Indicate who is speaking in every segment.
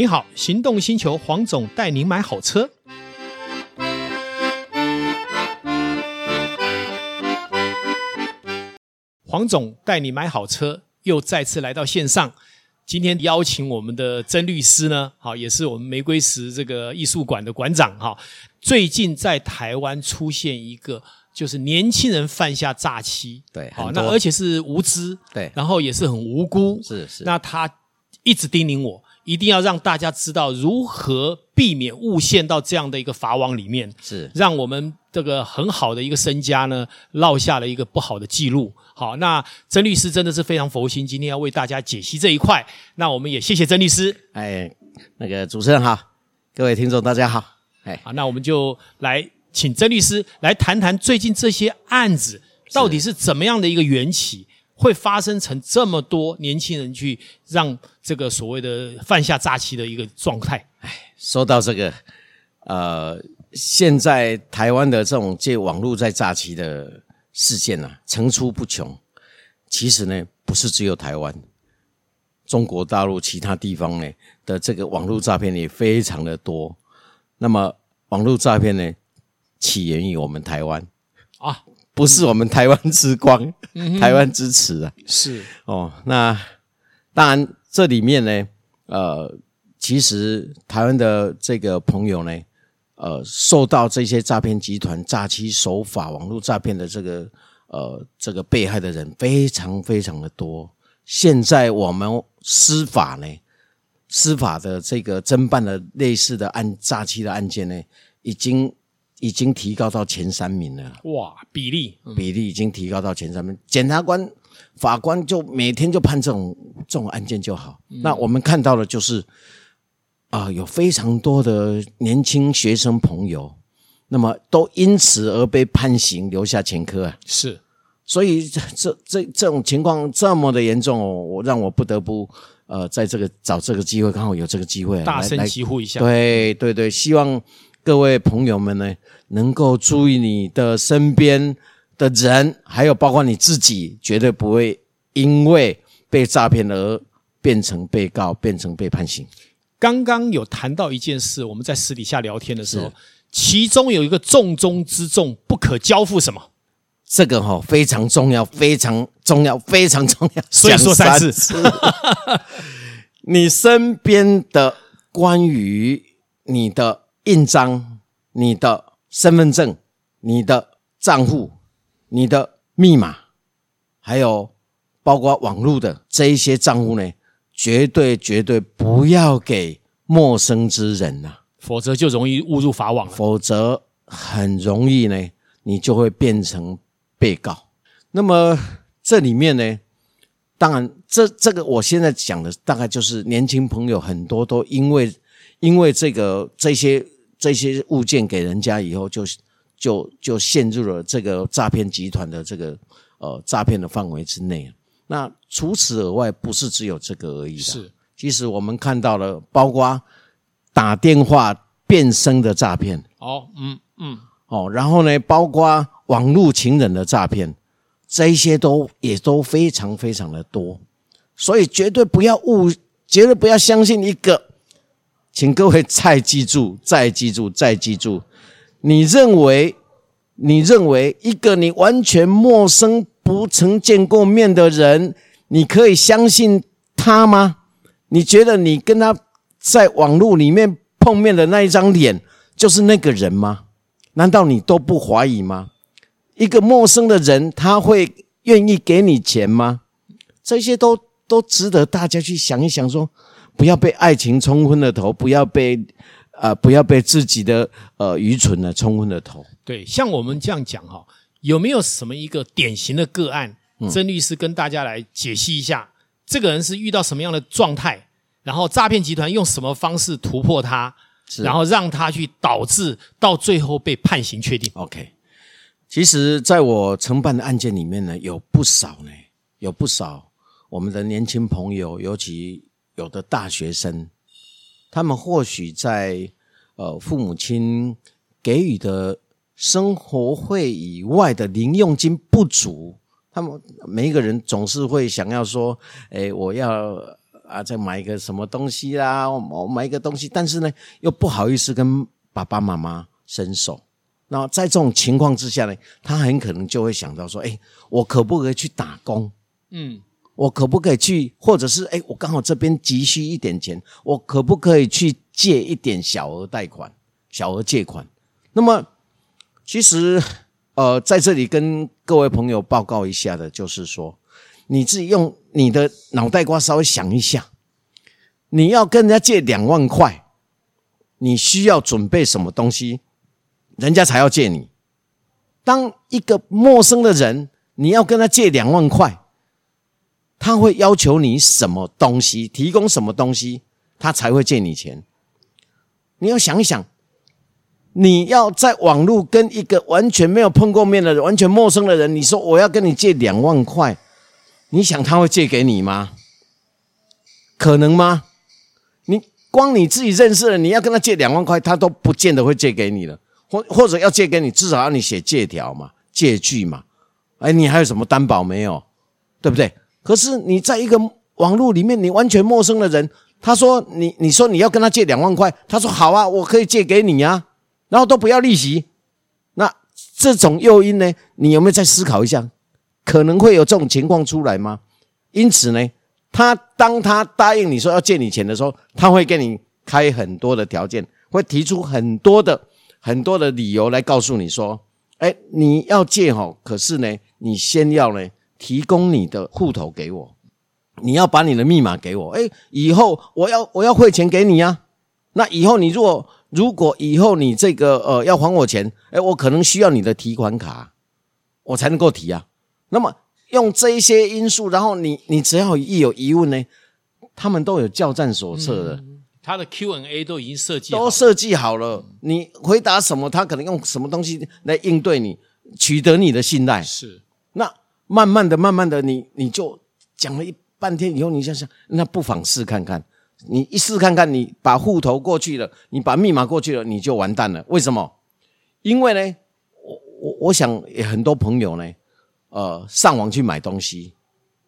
Speaker 1: 你好，行动星球黄总带您买好车。黄总带你买好车，又再次来到线上。今天邀请我们的曾律师呢，好，也是我们玫瑰石这个艺术馆的馆长哈。最近在台湾出现一个，就是年轻人犯下诈欺，
Speaker 2: 对，
Speaker 1: 好，那而且是无知，
Speaker 2: 对，
Speaker 1: 然后也是很无辜，
Speaker 2: 是是。
Speaker 1: 那他一直叮咛我，一定要让大家知道如何避免误陷到这样的一个法网里面，
Speaker 2: 是
Speaker 1: 让我们这个很好的一个身家呢，落下了一个不好的记录。好，那曾律师真的是非常佛心，今天要为大家解析这一块。那我们也谢谢曾律师。
Speaker 2: 哎，那个主持人好，各位听众大家好。哎，
Speaker 1: 好，那我们就来请曾律师来谈谈最近这些案子到底是怎么样的一个缘起，会发生成这么多年轻人去让这个所谓的犯下诈欺的一个状态。
Speaker 2: 哎，说到这个，呃，现在台湾的这种借网络在诈欺的。事件啊，层出不穷。其实呢，不是只有台湾，中国大陆其他地方呢的这个网络诈骗也非常的多。那么，网络诈骗呢，起源于我们台湾，不是我们台湾之光，嗯、台湾之耻啊。
Speaker 1: 是
Speaker 2: 哦，那当然这里面呢，呃，其实台湾的这个朋友呢。呃，受到这些诈骗集团诈欺手法、网络诈骗的这个呃这个被害的人非常非常的多。现在我们司法呢，司法的这个侦办的类似的案诈欺的案件呢，已经已经提高到前三名了。
Speaker 1: 哇，比例
Speaker 2: 比例已经提高到前三名。检察官、法官就每天就判这种这种案件就好。嗯。那我们看到的就是。啊、呃，有非常多的年轻学生朋友，那么都因此而被判刑，留下前科啊。
Speaker 1: 是，
Speaker 2: 所以这这这这种情况这么的严重哦，我让我不得不呃，在这个找这个机会，刚好有这个机会，
Speaker 1: 大声疾呼一下。
Speaker 2: 对对对，希望各位朋友们呢，能够注意你的身边的人，还有包括你自己，绝对不会因为被诈骗而变成被告，变成被判刑。
Speaker 1: 刚刚有谈到一件事，我们在私底下聊天的时候，其中有一个重中之重，不可交付什么？
Speaker 2: 这个哈非常重要，非常重要，非常重要。
Speaker 1: 所以说三次，
Speaker 2: 你身边的关于你的印章、你的身份证、你的账户、你的密码，还有包括网络的这一些账户呢？绝对绝对不要给陌生之人呐、啊，
Speaker 1: 否则就容易误入法网了。
Speaker 2: 否则很容易呢，你就会变成被告。那么这里面呢，当然这这个我现在讲的大概就是年轻朋友很多都因为因为这个这些这些物件给人家以后就，就就就陷入了这个诈骗集团的这个呃诈骗的范围之内。那除此而外，不是只有这个而已的。是，其实我们看到了，包括打电话变声的诈骗。
Speaker 1: 哦，嗯嗯，
Speaker 2: 哦，然后呢，包括网络情人的诈骗，这一些都也都非常非常的多。所以绝对不要误，绝对不要相信一个。请各位再记住，再记住，再记住。你认为，你认为一个你完全陌生。不曾见过面的人，你可以相信他吗？你觉得你跟他在网络里面碰面的那一张脸就是那个人吗？难道你都不怀疑吗？一个陌生的人，他会愿意给你钱吗？这些都都值得大家去想一想说，不要被爱情冲昏了头，不要被呃，不要被自己的呃愚蠢呢冲昏了头。
Speaker 1: 对，像我们这样讲哈。有没有什么一个典型的个案？曾律师跟大家来解析一下，这个人是遇到什么样的状态，然后诈骗集团用什么方式突破他，然后让他去导致到最后被判刑确定。
Speaker 2: OK，其实在我承办的案件里面呢，有不少呢，有不少我们的年轻朋友，尤其有的大学生，他们或许在呃父母亲给予的。生活费以外的零用金不足，他们每一个人总是会想要说：“诶，我要啊，再买一个什么东西啦，我买一个东西，但是呢，又不好意思跟爸爸妈妈伸手。那在这种情况之下呢，他很可能就会想到说：“哎，我可不可以去打工？嗯，我可不可以去？或者是哎，我刚好这边急需一点钱，我可不可以去借一点小额贷款、小额借款？那么，其实呃，在这里跟各位朋友报告一下的，就是说，你自己用你的脑袋瓜稍微想一下，你要跟人家借两万块，你需要准备什么东西？”人家才要借你。当一个陌生的人，你要跟他借两万块，他会要求你什么东西？提供什么东西，他才会借你钱？你要想一想，你要在网络跟一个完全没有碰过面的、完全陌生的人，你说我要跟你借两万块，你想他会借给你吗？可能吗？你光你自己认识的，你要跟他借两万块，他都不见得会借给你了。或或者要借给你，至少要你写借条嘛、借据嘛。哎，你还有什么担保没有？对不对？可是你在一个网络里面，你完全陌生的人，他说你，你说你要跟他借两万块，他说好啊，我可以借给你啊，然后都不要利息。那这种诱因呢，你有没有再思考一下？可能会有这种情况出来吗？因此呢，他当他答应你说要借你钱的时候，他会给你开很多的条件，会提出很多的。很多的理由来告诉你说，哎，你要借哦，可是呢，你先要呢提供你的户头给我，你要把你的密码给我，哎，以后我要我要汇钱给你呀。那以后你如果如果以后你这个呃要还我钱，哎，我可能需要你的提款卡，我才能够提啊。那么用这一些因素，然后你你只要一有疑问呢，他们都有教战手册的。嗯
Speaker 1: 他的 Q&A 都已经设计好了，
Speaker 2: 都设计好了。你回答什么，他可能用什么东西来应对你，取得你的信赖。
Speaker 1: 是，
Speaker 2: 那慢慢的、慢慢的你，你就讲了一半天以后，你想想，那不妨试看看。你一试看看，你把户头过去了，你把密码过去了，你就完蛋了。为什么？因为呢，我我我想也很多朋友呢，呃，上网去买东西，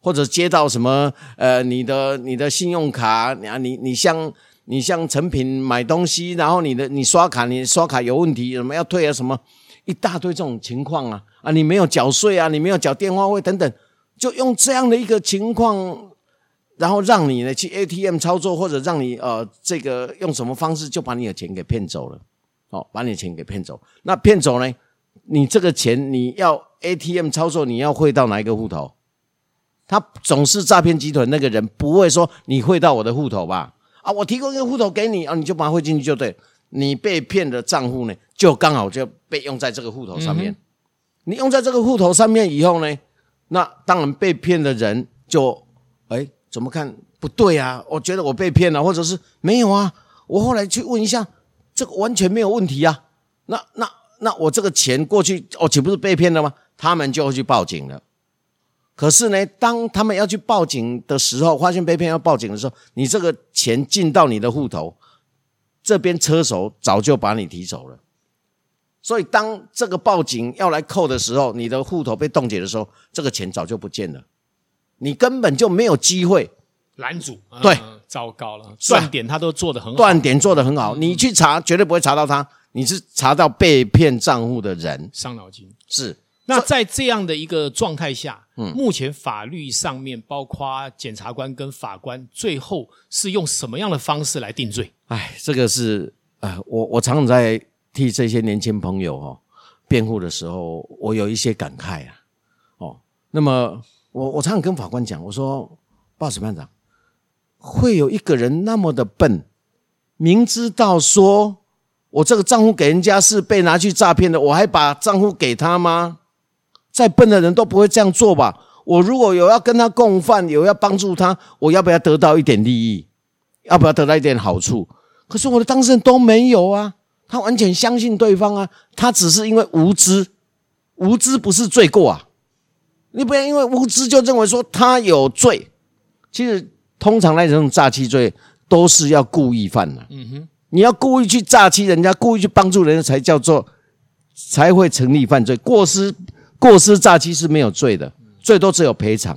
Speaker 2: 或者接到什么呃，你的你的信用卡，你你你像。你像成品买东西，然后你的你刷卡，你刷卡有问题，什么要退啊？什么一大堆这种情况啊啊！你没有缴税啊，你没有缴电话费等等，就用这样的一个情况，然后让你呢去 ATM 操作，或者让你呃这个用什么方式就把你的钱给骗走了，哦，把你的钱给骗走。那骗走呢？你这个钱你要 ATM 操作，你要汇到哪一个户头？他总是诈骗集团那个人不会说你汇到我的户头吧？啊，我提供一个户头给你啊，你就把它汇进去就对。你被骗的账户呢，就刚好就被用在这个户头上面。嗯、你用在这个户头上面以后呢，那当然被骗的人就哎，怎么看不对啊？我觉得我被骗了，或者是没有啊？我后来去问一下，这个完全没有问题啊。那那那我这个钱过去，我岂不是被骗了吗？他们就会去报警了。可是呢，当他们要去报警的时候，发现被骗要报警的时候，你这个钱进到你的户头，这边车手早就把你提走了。所以当这个报警要来扣的时候，你的户头被冻结的时候，这个钱早就不见了，你根本就没有机会。
Speaker 1: 拦阻。
Speaker 2: 对，
Speaker 1: 糟糕了，断点他都做得很好，
Speaker 2: 断点做得很好，你去查绝对不会查到他，你是查到被骗账户的人，
Speaker 1: 伤脑筋。
Speaker 2: 是。
Speaker 1: 那在这样的一个状态下，嗯，目前法律上面包括检察官跟法官，最后是用什么样的方式来定罪？
Speaker 2: 哎，这个是呃，我我常常在替这些年轻朋友哦辩护的时候，我有一些感慨啊。哦，那么我我常常跟法官讲，我说，报审判长，会有一个人那么的笨，明知道说我这个账户给人家是被拿去诈骗的，我还把账户给他吗？再笨的人都不会这样做吧？我如果有要跟他共犯，有要帮助他，我要不要得到一点利益？要不要得到一点好处？可是我的当事人都没有啊，他完全相信对方啊，他只是因为无知，无知不是罪过啊。你不要因为无知就认为说他有罪。其实通常来讲，这种诈欺罪都是要故意犯的。嗯哼，你要故意去诈欺人家，故意去帮助人家，才叫做才会成立犯罪。过失。过失诈欺是没有罪的，最多只有赔偿，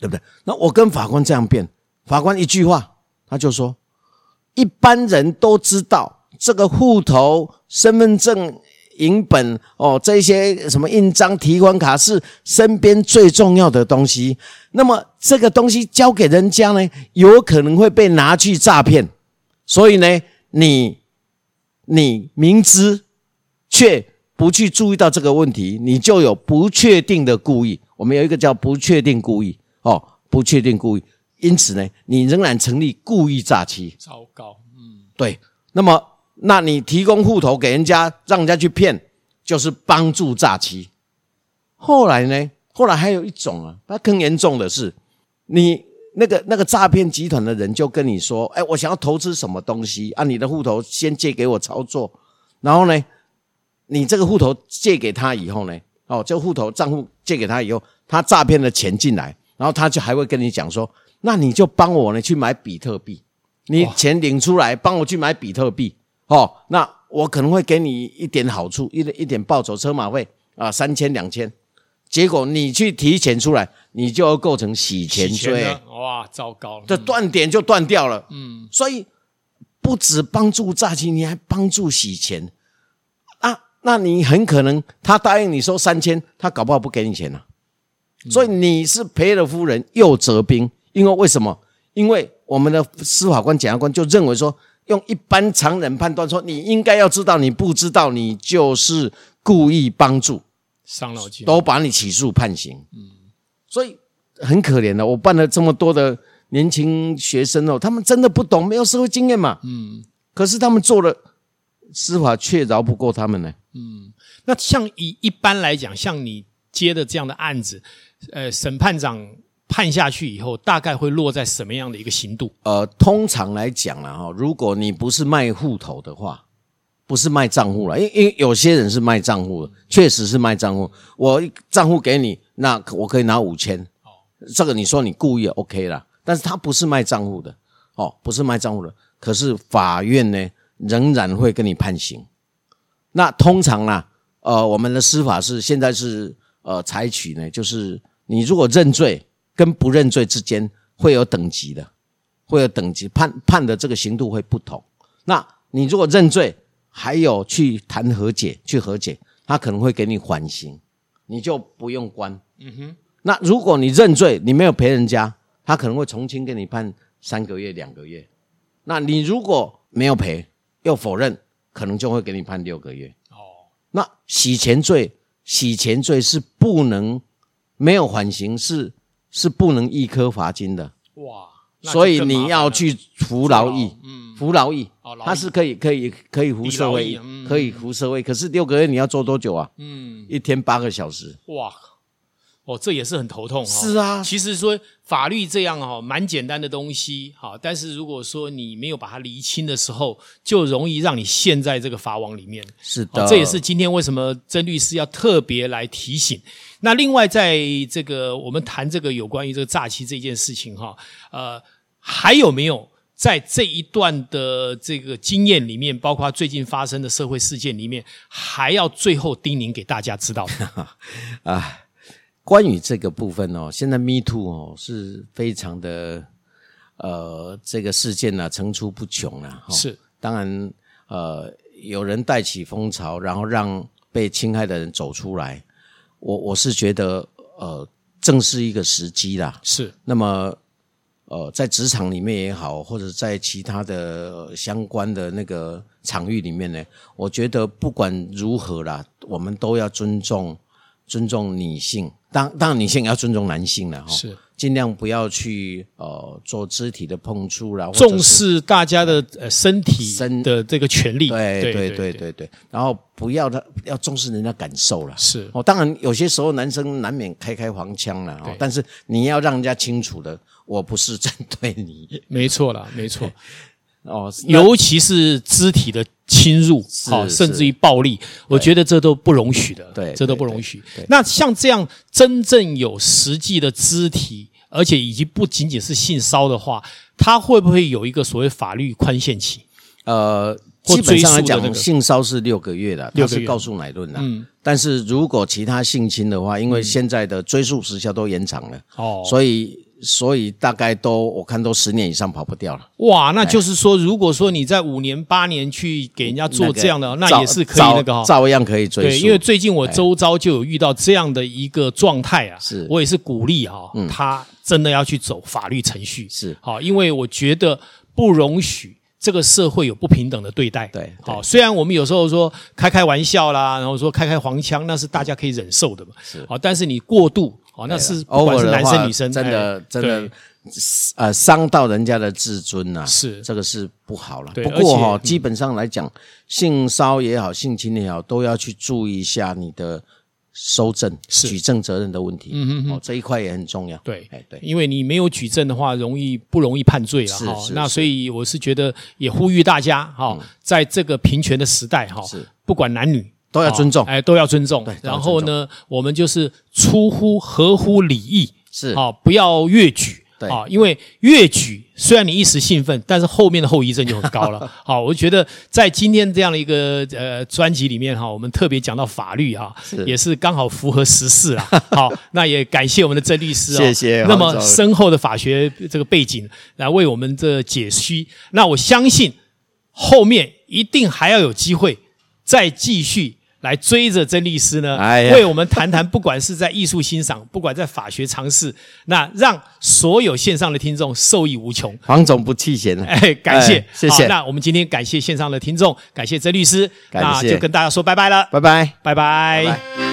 Speaker 2: 对不对？那我跟法官这样辩，法官一句话，他就说：一般人都知道这个户头、身份证。影本哦，这些什么印章、提款卡是身边最重要的东西。那么这个东西交给人家呢，有可能会被拿去诈骗。所以呢，你你明知却不去注意到这个问题，你就有不确定的故意。我们有一个叫不确定故意哦，不确定故意。因此呢，你仍然成立故意诈欺。
Speaker 1: 糟糕，嗯，
Speaker 2: 对。那么。那你提供户头给人家，让人家去骗，就是帮助诈欺。后来呢？后来还有一种啊，他更严重的是，你那个那个诈骗集团的人就跟你说：“哎，我想要投资什么东西，啊，你的户头先借给我操作。然后呢，你这个户头借给他以后呢，哦，这个户头账户借给他以后，他诈骗的钱进来，然后他就还会跟你讲说：那你就帮我呢去买比特币，你钱领出来，帮我去买比特币。”哦，那我可能会给你一点好处，一一点报酬，车马费啊，三千两千，结果你去提钱出来，你就要构成洗钱罪，
Speaker 1: 哇，糟糕了，
Speaker 2: 这断点就断掉了。嗯，所以不止帮助诈欺，你还帮助洗钱啊？那你很可能他答应你收三千，他搞不好不给你钱了，啊，所以你是赔了夫人又折兵，因为为什么？因为我们的司法官、检察官就认为说。用一般常人判断说，你应该要知道，你不知道，你就是故意帮助，
Speaker 1: 伤脑筋，
Speaker 2: 都把你起诉判刑。嗯，所以很可怜的，我办了这么多的年轻学生哦，他们真的不懂，没有社会经验嘛。嗯，可是他们做了，司法却饶不过他们呢。
Speaker 1: 嗯，那像以一般来讲，像你接的这样的案子，呃，审判长。判下去以后，大概会落在什么样的一个刑度？
Speaker 2: 呃，通常来讲啦，哈，如果你不是卖户头的话，不是卖账户了，因因为有些人是卖账户的，确实是卖账户。我账户给你，那我可以拿五千。哦，这个你说你故意 OK 啦，但是他不是卖账户的，哦，不是卖账户的，可是法院呢，仍然会跟你判刑。那通常啦，呃，我们的司法是现在是呃采取呢，就是你如果认罪。跟不认罪之间会有等级的，会有等级判判的这个刑度会不同。那你如果认罪，还有去谈和解，去和解，他可能会给你缓刑，你就不用关。嗯哼。那如果你认罪，你没有赔人家，他可能会从轻给你判三个月、两个月。那你如果没有赔又否认，可能就会给你判六个月。哦。那洗钱罪，洗钱罪是不能没有缓刑是。是不能一颗罚金的。哇，所以你要去服劳役，嗯，服劳役，他是可以可以可以服社会，可以服社会，可是六个月你要做多久啊？嗯，一天八个小时，哇，
Speaker 1: 哦，这也是很头痛。
Speaker 2: 是啊，
Speaker 1: 其实说法律这样哈，蛮简单的东西，好，但是如果说你没有把它厘清的时候，就容易让你陷在这个法网里面。
Speaker 2: 是的，
Speaker 1: 这也是今天为什么曾律师要特别来提醒。那另外，在这个我们谈这个有关于这个诈欺这件事情哈，呃，还有没有在这一段的这个经验里面，包括最近发生的社会事件里面，还要最后叮咛给大家知道的
Speaker 2: 啊？关于这个部分哦，现在 Me Too 哦是非常的呃，这个事件呢层出不穷了。
Speaker 1: 是，
Speaker 2: 当然呃，有人带起风潮，然后让被侵害的人走出来。我我是觉得，呃，正是一个时机啦。
Speaker 1: 是。那
Speaker 2: 么，呃，在职场里面也好，或者在其他的相关的那个场域里面呢，我觉得不管如何啦，我们都要尊重尊重女性。当当然，女性也要尊重男性了哈。
Speaker 1: 是。
Speaker 2: 尽量不要去呃做肢体的碰触啦，
Speaker 1: 重视大家的呃身体身的这个权利，
Speaker 2: 对对对对对对，然后不要他要重视人家感受了，
Speaker 1: 是
Speaker 2: 哦，当然有些时候男生难免开开黄腔了哦，但是你要让人家清楚的，我不是针对你，
Speaker 1: 没错啦，没错。哦，尤其是肢体的侵入，好，甚至于暴力，我觉得这都不容许的，
Speaker 2: 对，
Speaker 1: 这都不容许。那像这样真正有实际的肢体，而且已经不仅仅是性骚的话，他会不会有一个所谓法律宽限期？
Speaker 2: 呃，基本上来讲，性骚是六个月的，它是告诉乃论的。嗯，但是如果其他性侵的话，因为现在的追诉时效都延长了，哦，所以。所以大概都我看都十年以上跑不掉了。
Speaker 1: 哇，那就是说，如果说你在五年八年去给人家做这样的，那，也是可以那个哈，
Speaker 2: 照样可以追。
Speaker 1: 对，因为最近我周遭就有遇到这样的一个状态啊，
Speaker 2: 是。
Speaker 1: 我也是鼓励哈，他真的要去走法律程序，
Speaker 2: 是。
Speaker 1: 好，因为我觉得不容许。这个社会有不平等的对待，
Speaker 2: 对，
Speaker 1: 好，虽然我们有时候说开开玩笑啦，然后说开开黄腔，那是大家可以忍受的嘛，
Speaker 2: 是，
Speaker 1: 好，但是你过度，好，那是不管是男生女生，
Speaker 2: 真的真的，呃，伤到人家的自尊呐，
Speaker 1: 是，
Speaker 2: 这个是不好了。不过哈，基本上来讲，性骚也好，性侵也好，都要去注意一下你的。收证、举证责任的问题，嗯哼哼，哦，这一块也很重要。
Speaker 1: 对，哎，对，因为你没有举证的话，容易不容易判罪了哈。那所以我是觉得，也呼吁大家哈，在这个平权的时代哈，不管男女
Speaker 2: 都要尊重，
Speaker 1: 哎，都要尊重。然后呢，我们就是出乎合乎礼义，
Speaker 2: 是
Speaker 1: 啊，不要越矩。啊，因为越举虽然你一时兴奋，但是后面的后遗症就很高了。好，我觉得在今天这样的一个呃专辑里面哈，我们特别讲到法律哈，也是刚好符合时事啊。好，那也感谢我们的曾律师哦，
Speaker 2: 谢谢。
Speaker 1: 那么深厚的法学这个背景来为我们这解析，那我相信后面一定还要有机会再继续。来追着曾律师呢，为我们谈谈，不管是在艺术欣赏，不管在法学常识，那让所有线上的听众受益无穷。
Speaker 2: 黄总不弃嫌，
Speaker 1: 哎，感谢，
Speaker 2: 谢谢。
Speaker 1: 那我们今天感谢线上的听众，感谢曾律师，那就跟大家说拜拜了，
Speaker 2: 拜拜，
Speaker 1: 拜拜。